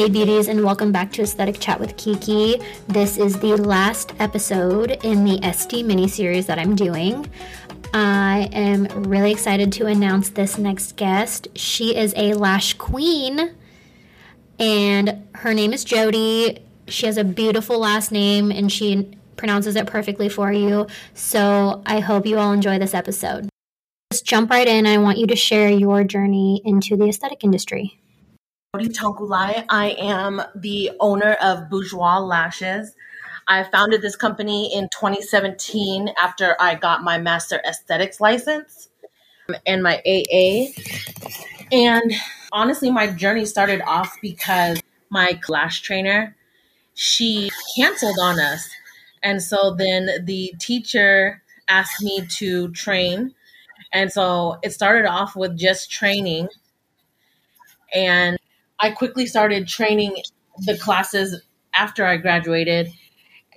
Hey beauties, and welcome back to Aesthetic Chat with Kiki. This is the last episode in the SD mini series that I'm doing. I am really excited to announce this next guest. She is a lash queen, and her name is Jody. She has a beautiful last name, and she pronounces it perfectly for you. So I hope you all enjoy this episode. Just jump right in. I want you to share your journey into the aesthetic industry. Jody Thongoulay. I am the owner of Bourgeois Lashes. I founded this company in 2017 after I got my master aesthetics license um, and my AA. And honestly, my journey started off because my lash trainer, she canceled on us. And so then the teacher asked me to train. And so it started off with just training. And I quickly started training the classes after I graduated.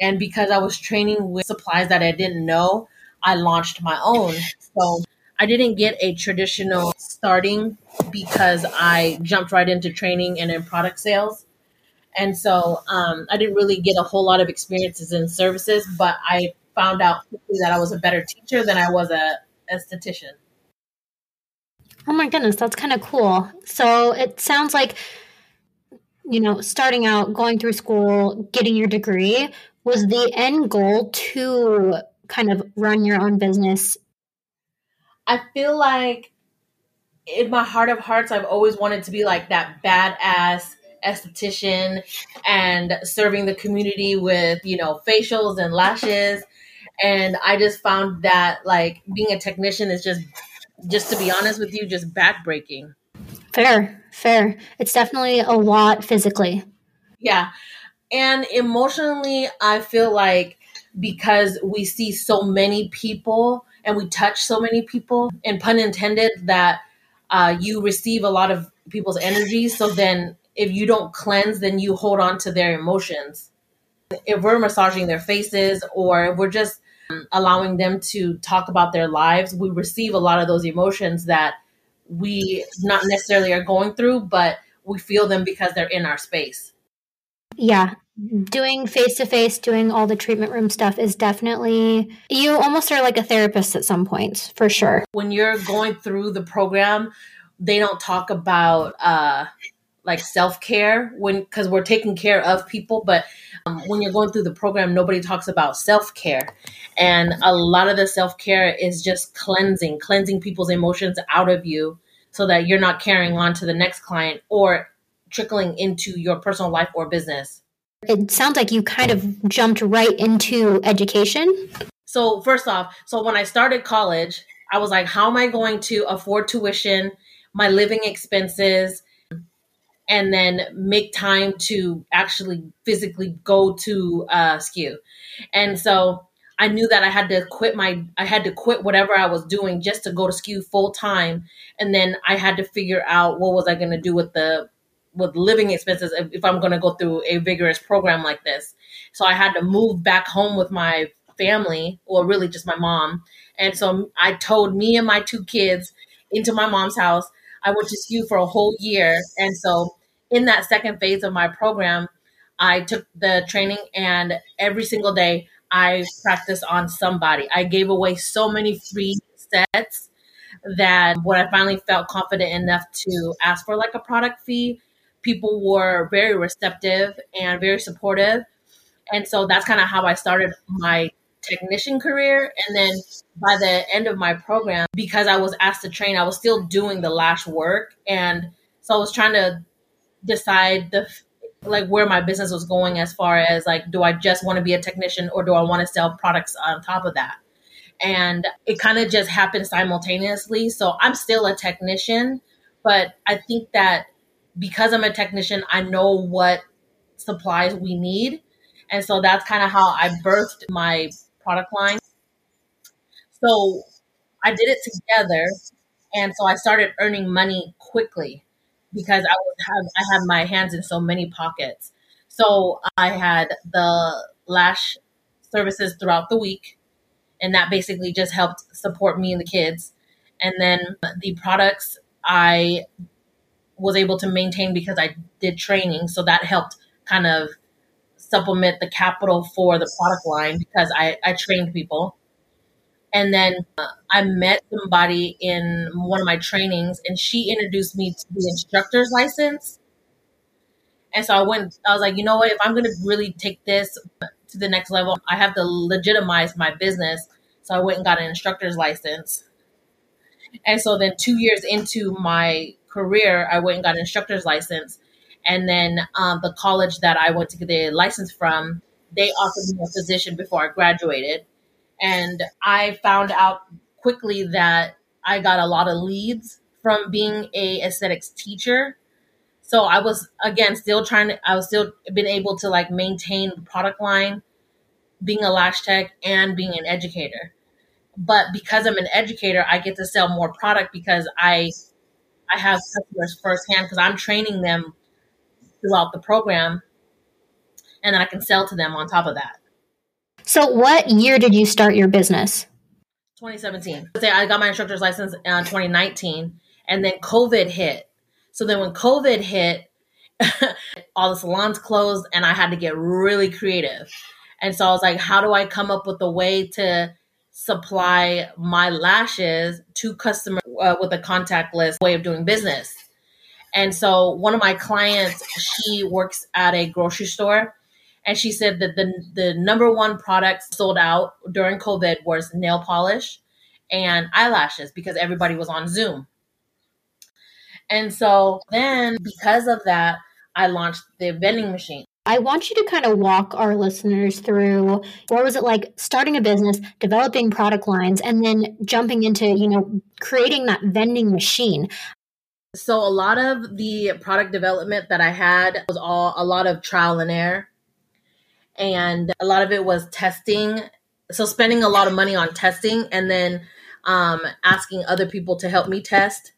And because I was training with supplies that I didn't know, I launched my own. So I didn't get a traditional starting because I jumped right into training and in product sales. And so um, I didn't really get a whole lot of experiences in services, but I found out quickly that I was a better teacher than I was a esthetician. Oh my goodness, that's kind of cool. So it sounds like, you know, starting out, going through school, getting your degree was the end goal to kind of run your own business. I feel like in my heart of hearts, I've always wanted to be like that badass esthetician and serving the community with, you know, facials and lashes. And I just found that like being a technician is just just to be honest with you, just backbreaking. Fair, fair. It's definitely a lot physically. Yeah. And emotionally, I feel like because we see so many people and we touch so many people, and pun intended, that uh, you receive a lot of people's energy. So then if you don't cleanse, then you hold on to their emotions. If we're massaging their faces or we're just allowing them to talk about their lives, we receive a lot of those emotions that we not necessarily are going through, but we feel them because they're in our space. Yeah. Doing face to face, doing all the treatment room stuff is definitely, you almost are like a therapist at some points, for sure. When you're going through the program, they don't talk about uh, like self care when because we're taking care of people, but um, when you're going through the program, nobody talks about self care. And a lot of the self care is just cleansing, cleansing people's emotions out of you so that you're not carrying on to the next client or trickling into your personal life or business. It sounds like you kind of jumped right into education. So, first off, so when I started college, I was like, how am I going to afford tuition, my living expenses, and then make time to actually physically go to uh, SKU. And so I knew that I had to quit my I had to quit whatever I was doing just to go to SKU full time, and then I had to figure out what was I going to do with the with living expenses if, if I'm going to go through a vigorous program like this. So I had to move back home with my family, or really just my mom. And so I told me and my two kids into my mom's house I went to SKU for a whole year. And so in that second phase of my program, I took the training and every single day I practiced on somebody. I gave away so many free sets that when I finally felt confident enough to ask for like a product fee, people were very receptive and very supportive. And so that's kind of how I started my technician career. And then by the end of my program, because I was asked to train, I was still doing the lash work. And so I was trying to decide the like where my business was going as far as like do I just want to be a technician or do I want to sell products on top of that? And it kind of just happened simultaneously. So I'm still a technician, but I think that because I'm a technician, I know what supplies we need. And so that's kind of how I birthed my product line. So I did it together. And so I started earning money quickly because I was have I had my hands in so many pockets. So I had the lash services throughout the week, and that basically just helped support me and the kids. And then the products I was able to maintain because I did training. So that helped kind of supplement the capital for the product line because I, I trained people. And then uh, I met somebody in one of my trainings and she introduced me to the instructor's license. And so I went, I was like, you know what? If I'm going to really take this to the next level, I have to legitimize my business. So I went and got an instructor's license. And so then two years into my career, I went and got an instructor's license. And then um, the college that I went to get the license from, they offered me a position before I graduated. And I found out quickly that I got a lot of leads from being a aesthetics teacher. So I was again still trying to I was still been able to like maintain the product line, being a lash tech and being an educator. But because I'm an educator, I get to sell more product because I I have customers firsthand because I'm training them throughout the program and then I can sell to them on top of that. So, what year did you start your business? 2017. I got my instructor's license in 2019, and then COVID hit. So then when COVID hit, all the salons closed, and I had to get really creative. And so I was like, how do I come up with a way to supply my lashes to customers uh, with a contactless way of doing business? And so one of my clients, she works at a grocery store and she said that the the number one product sold out during COVID was nail polish and eyelashes because everybody was on Zoom. And so then because of that, I launched the vending machine. I want you to kind of walk our listeners through what was it like starting a business, developing product lines, and then jumping into, you know, creating that vending machine. So a lot of the product development that I had was all a lot of trial and error and a lot of it was testing. So spending a lot of money on testing and then um, asking other people to help me test,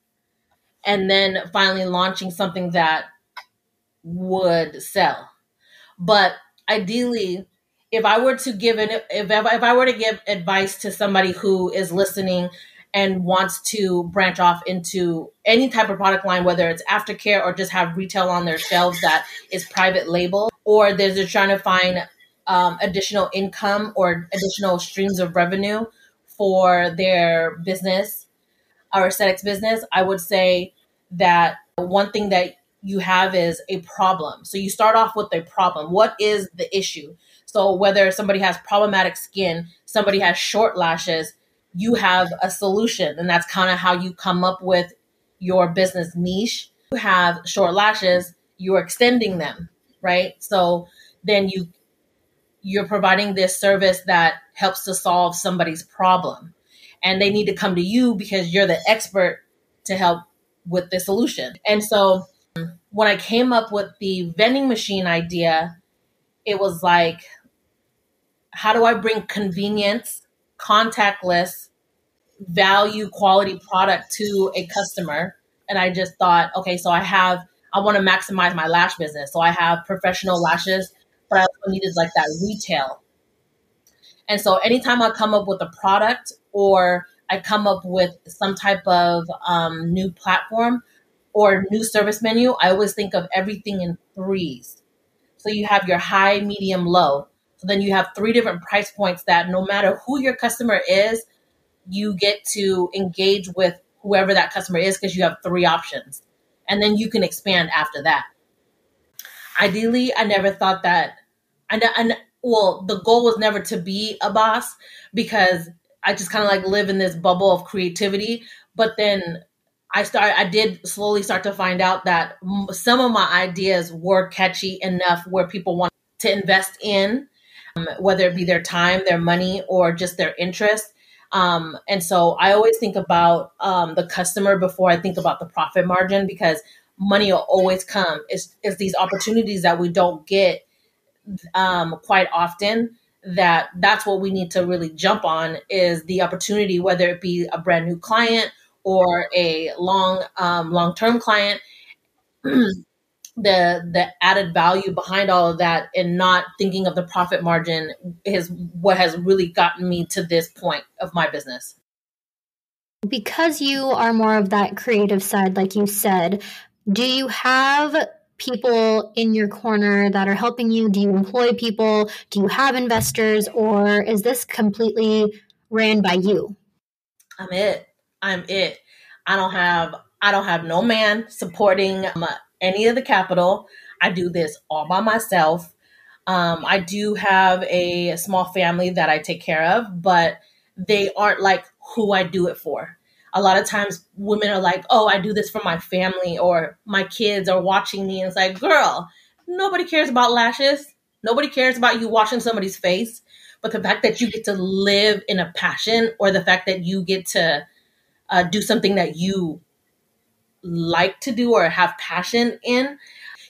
and then finally launching something that would sell. But ideally, if I were to give it, if if I were to give advice to somebody who is listening and wants to branch off into any type of product line, whether it's aftercare or just have retail on their shelves that is private label, or they're trying to find um, additional income or additional streams of revenue for their business or aesthetics business, I would say that one thing that you have is a problem. So you start off with a problem. What is the issue? So whether somebody has problematic skin, somebody has short lashes, you have a solution. And that's kind of how you come up with your business niche. You have short lashes, you're extending them, right? So then you you're providing this service that helps to solve somebody's problem. And they need to come to you because you're the expert to help with the solution. And so when I came up with the vending machine idea, it was like, how do I bring convenience, contactless, value quality product to a customer? And I just thought, okay, so I have, I want to maximize my lash business. So I have professional lashes but I also needed like that retail. And so anytime I come up with a product or I come up with some type of um, new platform or new service menu, I always think of everything in threes. So you have your high, medium, low. So then you have three different price points that no matter who your customer is, you get to engage with whoever that customer is because you have three options. And then you can expand after that ideally, I never thought that, and, and well, the goal was never to be a boss because I just kind of like live in this bubble of creativity. But then I start, I did slowly start to find out that some of my ideas were catchy enough where people want to invest in, um, whether it be their time, their money, or just their interest. Um, and so I always think about um, the customer before I think about the profit margin because money will always come. It's, it's these opportunities that we don't get um, quite often that that's what we need to really jump on is the opportunity, whether it be a brand new client or a long um, long term client. the the added value behind all of that and not thinking of the profit margin is what has really gotten me to this point of my business because you are more of that creative side like you said Do you have people in your corner that are helping you? Do you employ people? Do you have investors? Or is this completely ran by you? I'm it. I'm it. I don't have I don't have no man supporting um, any of the capital. I do this all by myself. Um, I do have a, small family that I take care of, but they aren't like who I do it for. A lot of times women are like, oh, I do this for my family or my kids are watching me. And it's like, girl, nobody cares about lashes. Nobody cares about you washing somebody's face. But the fact that you get to live in a passion or the fact that you get to uh, do something that you like to do or have passion in,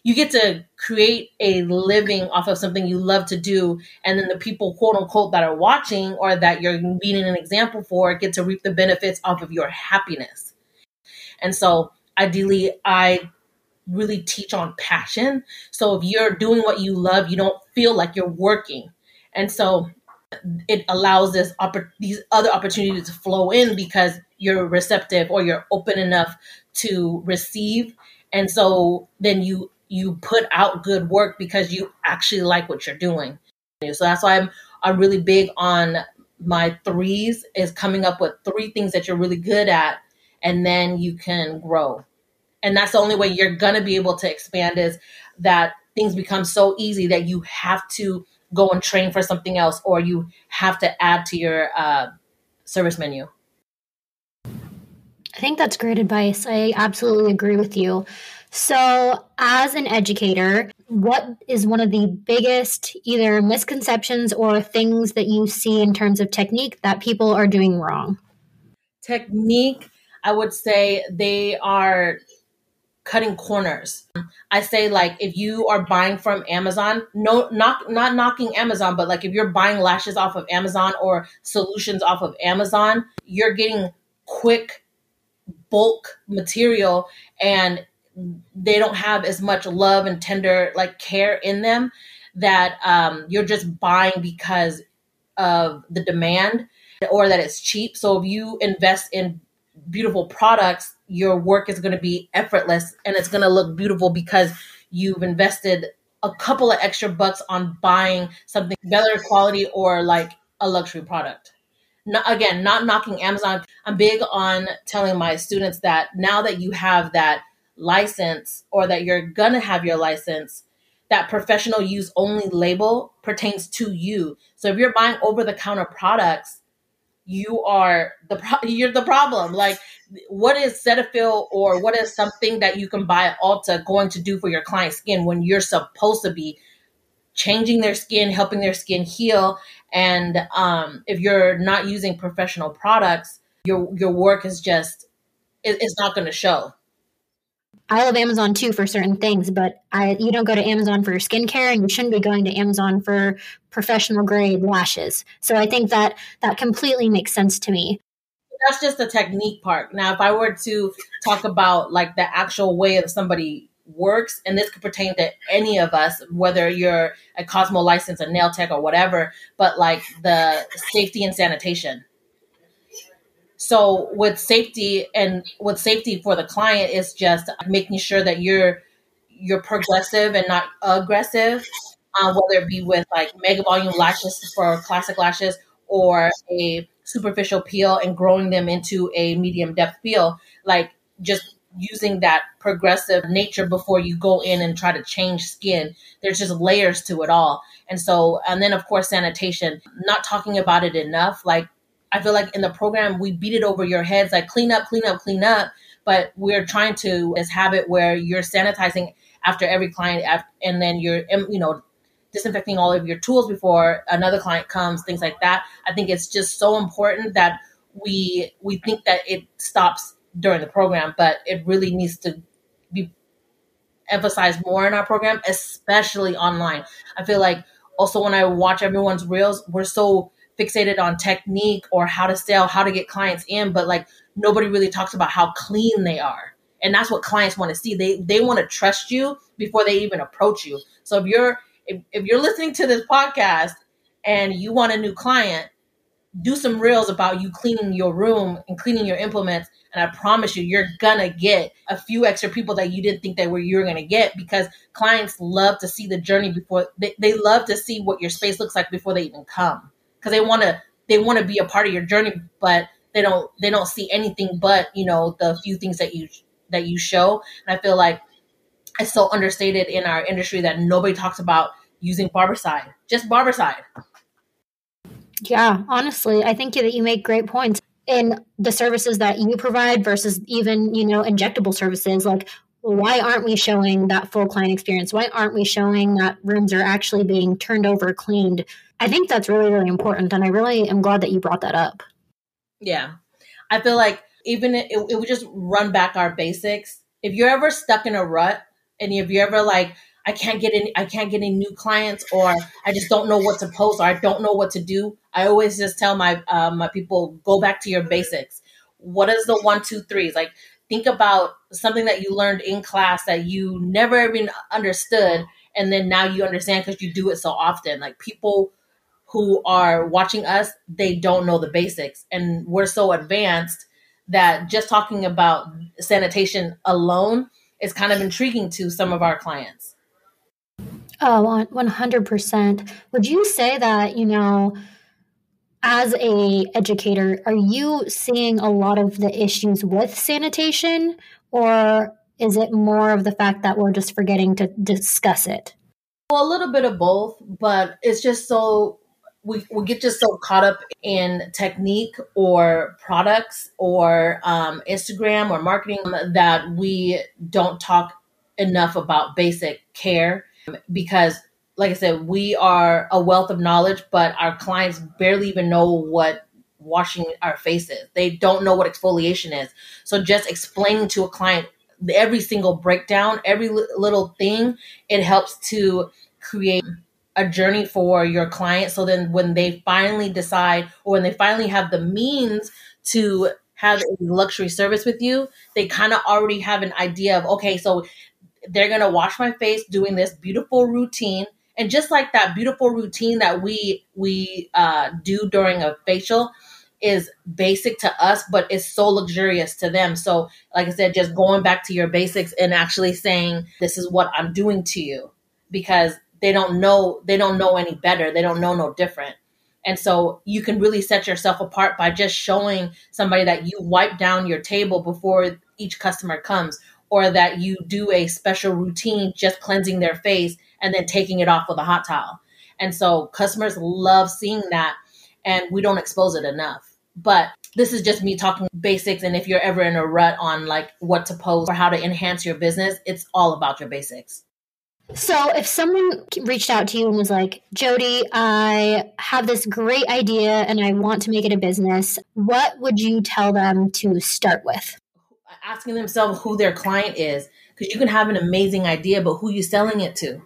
you get to create a living off of something you love to do. And then the people, quote unquote, that are watching or that you're being an example for get to reap the benefits off of your happiness. And so, ideally, I really teach on passion. So, if you're doing what you love, you don't feel like you're working. And so, it allows this these other opportunities to flow in because you're receptive or you're open enough to receive and so then you you put out good work because you actually like what you're doing. So that's why I'm I'm really big on my threes is coming up with three things that you're really good at and then you can grow. And that's the only way you're going to be able to expand is that things become so easy that you have to go and train for something else or you have to add to your uh, service menu. I think that's great advice. I absolutely agree with you. So, as an educator, what is one of the biggest either misconceptions or things that you see in terms of technique that people are doing wrong? Technique, I would say they are cutting corners. I say like if you are buying from Amazon, no not not knocking Amazon, but like if you're buying lashes off of Amazon or solutions off of Amazon, you're getting quick bulk material and they don't have as much love and tender like care in them that um, you're just buying because of the demand or that it's cheap. So if you invest in beautiful products, your work is going to be effortless and it's going to look beautiful because you've invested a couple of extra bucks on buying something better quality or like a luxury product. Again, not knocking Amazon. I'm big on telling my students that now that you have that license or that you're gonna have your license, that professional use only label pertains to you. So if you're buying over the counter products, you are the pro- you're the problem. Like, what is Cetaphil or what is something that you can buy at Ulta going to do for your client's skin when you're supposed to be changing their skin, helping their skin heal? And um, if you're not using professional products, your your work is just it, it's not going to show. I love Amazon too for certain things, but I you don't go to Amazon for your skincare, and you shouldn't be going to Amazon for professional grade lashes. So I think that that completely makes sense to me. That's just the technique part. Now, if I were to talk about like the actual way that somebody works, and this could pertain to any of us, whether you're a Cosmo license, a nail tech, or whatever, but like the safety and sanitation. So with safety and with safety for the client is just making sure that you're you're progressive and not aggressive, um, whether it be with like mega volume lashes for classic lashes or a superficial peel and growing them into a medium depth peel, like just using that progressive nature before you go in and try to change skin. There's just layers to it all. And so, and then of course, sanitation, not talking about it enough. Like I feel like in the program we beat it over your heads like clean up, clean up, clean up. But we're trying to this habit where you're sanitizing after every client, and then you're you know disinfecting all of your tools before another client comes, things like that. I think it's just so important that we we think that it stops during the program, but it really needs to be emphasized more in our program, especially online. I feel like also when I watch everyone's reels, we're so fixated on technique or how to sell, how to get clients in, but like nobody really talks about how clean they are. And that's what clients want to see. They they want to trust you before they even approach you. So if you're if, if you're listening to this podcast and you want a new client, do some reels about you cleaning your room and cleaning your implements and i promise you you're gonna get a few extra people that you didn't think that were you were gonna get because clients love to see the journey before they, they love to see what your space looks like before they even come. Because they want to they want to be a part of your journey but they don't they don't see anything but you know the few things that you that you show. And i feel like it's so understated in our industry that nobody talks about using barbicide just barbicide yeah, honestly, I think that you make great points in the services that you provide versus even, you know, injectable services. Like, why aren't we showing that full client experience? Why aren't we showing that rooms are actually being turned over, cleaned? I think that's really, really important. And I really am glad that you brought that up. Yeah. I feel like even it, it would just run back our basics. If you're ever stuck in a rut and if you're ever like, I can't get any I can't get any new clients or I just don't know what to post or I don't know what to do. I always just tell my uh, my people go back to your basics. What is the one two threes? Like think about something that you learned in class that you never even understood and then now you understand because you do it so often. Like people who are watching us, they don't know the basics and we're so advanced that just talking about sanitation alone is kind of intriguing to some of our clients. Oh, 100%. Would you say that, you know, as a educator, are you seeing a lot of the issues with sanitation or is it more of the fact that we're just forgetting to discuss it? Well, a little bit of both, but it's just so we, we get just so caught up in technique or products or um, Instagram or marketing that we don't talk enough about basic care because like I said, we are a wealth of knowledge, but our clients barely even know what washing our faces. They don't know what exfoliation is. So just explaining to a client every single breakdown, every little thing, it helps to create a journey for your client. So then when they finally decide or when they finally have the means to have a luxury service with you, they kind of already have an idea of, okay, so they're going to wash my face doing this beautiful routine. And just like that beautiful routine that we we uh, do during a facial is basic to us but it's so luxurious to them. So like i said just going back to your basics and actually saying this is what i'm doing to you because they don't know they don't know any better. They don't know no different. And so you can really set yourself apart by just showing somebody that you wipe down your table before each customer comes or that you do a special routine just cleansing their face and then taking it off with a hot towel. And so customers love seeing that and we don't expose it enough. But this is just me talking basics and if you're ever in a rut on like what to post or how to enhance your business, it's all about your basics. So, if someone reached out to you and was like, Jody, I have this great idea and I want to make it a business, what would you tell them to start with? Asking themselves who their client is because you can have an amazing idea but who you selling it to?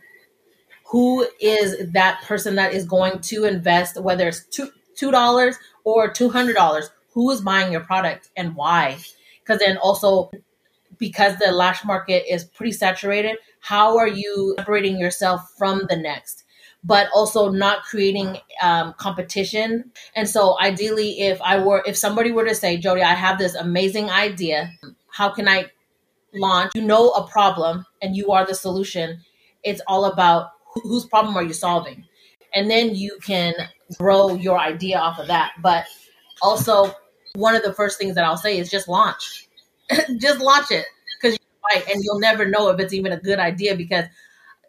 Who is that person that is going to invest whether it's two two dollars or two hundred dollars? Who is buying your product and why? Because then also because the lash market is pretty saturated how are you separating yourself from the next? But also not creating um, competition. And so, ideally, if I were, if somebody were to say, Jody, I have this amazing idea, how can I launch? You know a problem and you are the solution. It's all about whose problem are you solving? And then you can grow your idea off of that. But also, one of the first things that I'll say is just launch. just launch it because you're right, and you'll never know if it's even a good idea because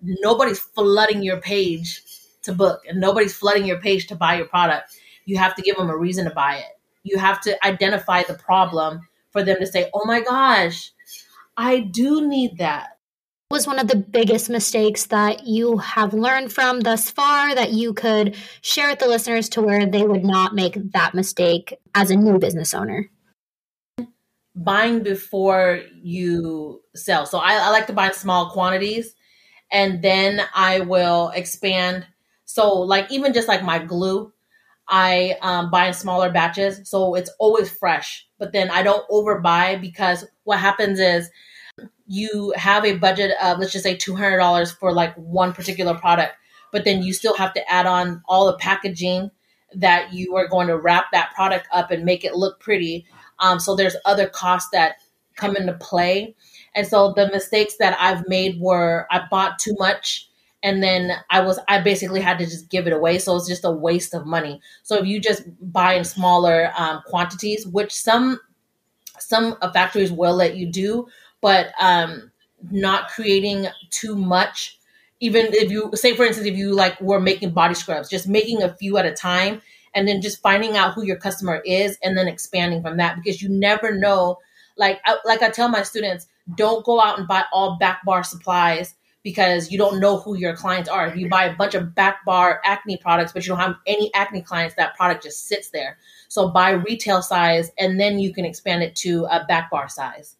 nobody's flooding your page to book and nobody's flooding your page to buy your product. You have to give them a reason to buy it. You have to identify the problem for them to say, oh my gosh, I do need that. Was one of the biggest mistakes that you have learned from thus far that you could share with the listeners to where they would not make that mistake as a new business owner? Buying before you sell. So I, I like to buy in small quantities and then I will expand. So, like, even just like my glue, I um, buy in smaller batches, so it's always fresh. But then I don't overbuy because what happens is you have a budget of let's just say two hundred dollars for like one particular product, but then you still have to add on all the packaging that you are going to wrap that product up and make it look pretty. Um, so there's other costs that come into play. And so the mistakes that I've made were I bought too much and then I was I basically had to just give it away. So it's just a waste of money. So if you just buy in smaller um, quantities, which some some factories will let you do, but um, not creating too much. Even if you say, for instance, if you like were making body scrubs, just making a few at a time, and then just finding out who your customer is, and then expanding from that, because you never know. Like I, like I tell my students, don't go out and buy all back bar supplies because you don't know who your clients are. If you buy a bunch of back bar acne products, but you don't have any acne clients, that product just sits there. So buy retail size and then you can expand it to a back bar size.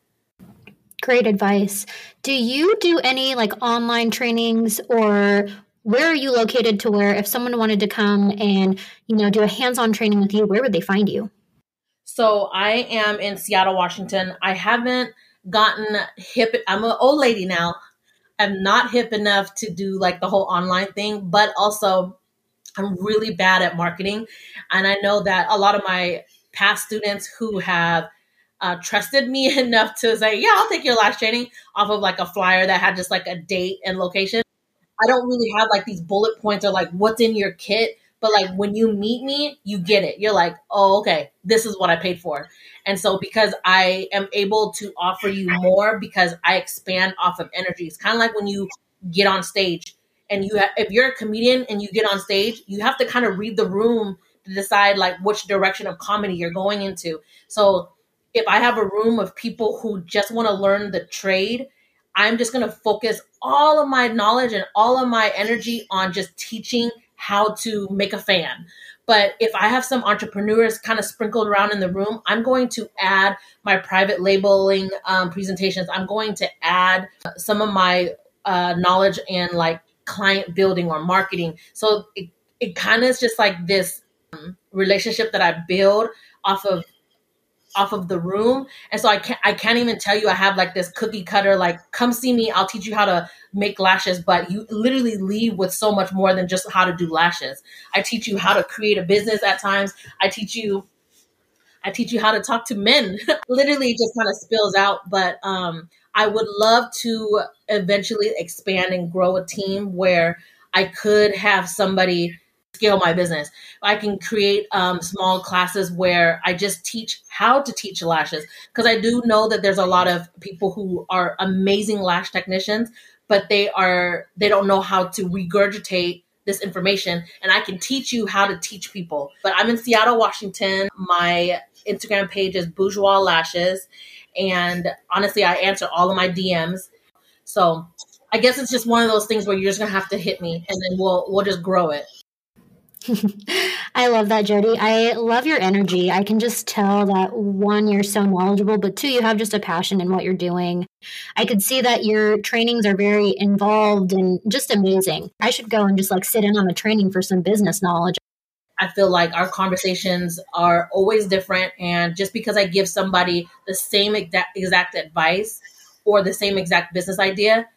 Great advice. Do you do any like online trainings or where are you located to where if someone wanted to come and, you know, do a hands-on training with you, where would they find you? So I am in Seattle, Washington. I haven't gotten hip. I'm an old lady now. I'm not hip enough to do like the whole online thing, but also I'm really bad at marketing. And I know that a lot of my past students who have uh, trusted me enough to say, yeah, I'll take your last training off of like a flyer that had just like a date and location. I don't really have like these bullet points or like what's in your kit, but like when you meet me, you get it. You're like, oh, okay, this is what I paid for. And so because I am able to offer you more because I expand off of energy, it's kind of like when you get on stage and you have, if you're a comedian and you get on stage, you have to kind of read the room to decide like which direction of comedy you're going into. So if I have a room of people who just want to learn the trade, I'm just going to focus all of my knowledge and all of my energy on just teaching how to make a fan. But if I have some entrepreneurs kind of sprinkled around in the room, I'm going to add my private labeling um, presentations. I'm going to add some of my uh, knowledge and like client building or marketing. So it, it kind of is just like this um, relationship that I build off of off of the room. And so I can't I can't even tell you I have like this cookie cutter like come see me, I'll teach you how to make lashes, but you literally leave with so much more than just how to do lashes. I teach you how to create a business at times. I teach you I teach you how to talk to men. literally just kind of spills out, but um I would love to eventually expand and grow a team where I could have somebody scale my business. I can create um, small classes where I just teach how to teach lashes because I do know that there's a lot of people who are amazing lash technicians, but they are they don't know how to regurgitate this information and I can teach you how to teach people. But I'm in Seattle, Washington. My Instagram page is Bourgeois Lashes and honestly I answer all of my DMs. So I guess it's just one of those things where you're just gonna have to hit me and then we'll we'll just grow it. I love that, Jody. I love your energy. I can just tell that one, you're so knowledgeable, but two, you have just a passion in what you're doing. I could see that your trainings are very involved and just amazing. I should go and just like sit in on a training for some business knowledge. I feel like our conversations are always different. And just because I give somebody the same exact, exact advice or the same exact business idea,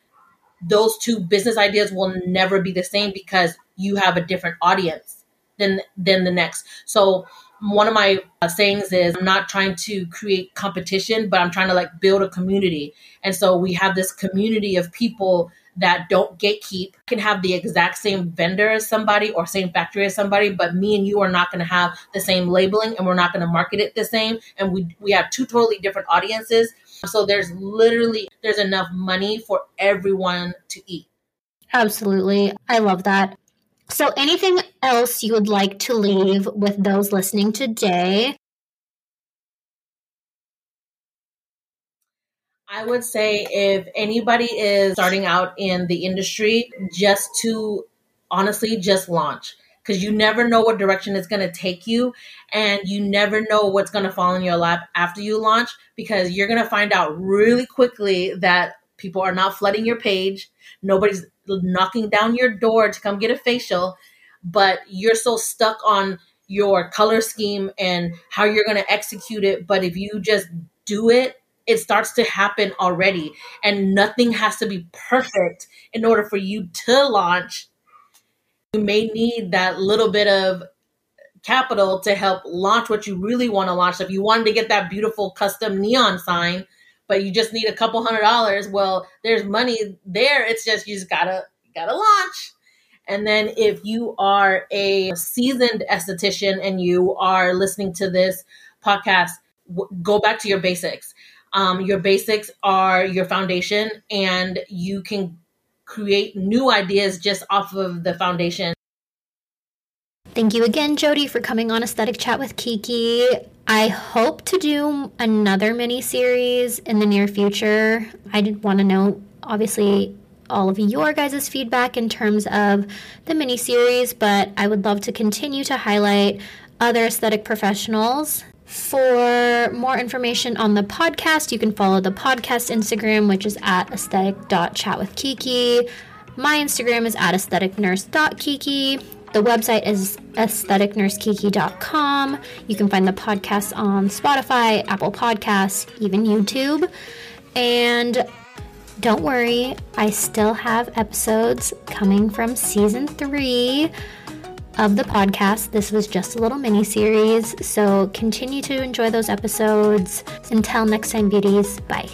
those two business ideas will never be the same because you have a different audience than than the next. So one of my uh, sayings is I'm not trying to create competition, but I'm trying to like build a community. And so we have this community of people that don't gatekeep can have the exact same vendor as somebody or same factory as somebody, but me and you are not going to have the same labeling and we're not going to market it the same. And we we have two totally different audiences. So there's literally there's enough money for everyone to eat. Absolutely. I love that. So, anything else you would like to leave with those listening today? I would say if anybody is starting out in the industry, just to honestly just launch because you never know what direction it's going to take you and you never know what's going to fall in your lap after you launch because you're going to find out really quickly that people are not flooding your page nobody's knocking down your door to come get a facial but you're so stuck on your color scheme and how you're going to execute it. But if you just do it it starts to happen already. And nothing has to be perfect in order for you to launch. You may need that little bit of capital to help launch what you really want to launch. So if you wanted to get that beautiful custom neon sign, but you just need a couple hundred dollars, well, there's money there. It's just you just gotta gotta launch. And then if you are a seasoned esthetician and you are listening to this podcast, go back to your basics. Um, your basics are your foundation, and you can create new ideas just off of the foundation. Thank you again, Jody, for coming on Aesthetic Chat with Kiki. I hope to do another mini series in the near future. I did want to know, obviously, all of your guys' feedback in terms of the mini series, but I would love to continue to highlight other aesthetic professionals. For more information on the podcast, you can follow the podcast Instagram, which is at aesthetic.chatwithkiki. My Instagram is at aestheticnurse.kiki. The website is aestheticnursekiki.com. You can find the podcast on Spotify, Apple Podcasts, even YouTube. And don't worry, I still have episodes coming from season three of the podcast. This was just a little mini series, so continue to enjoy those episodes. Until next time, beauties, bye.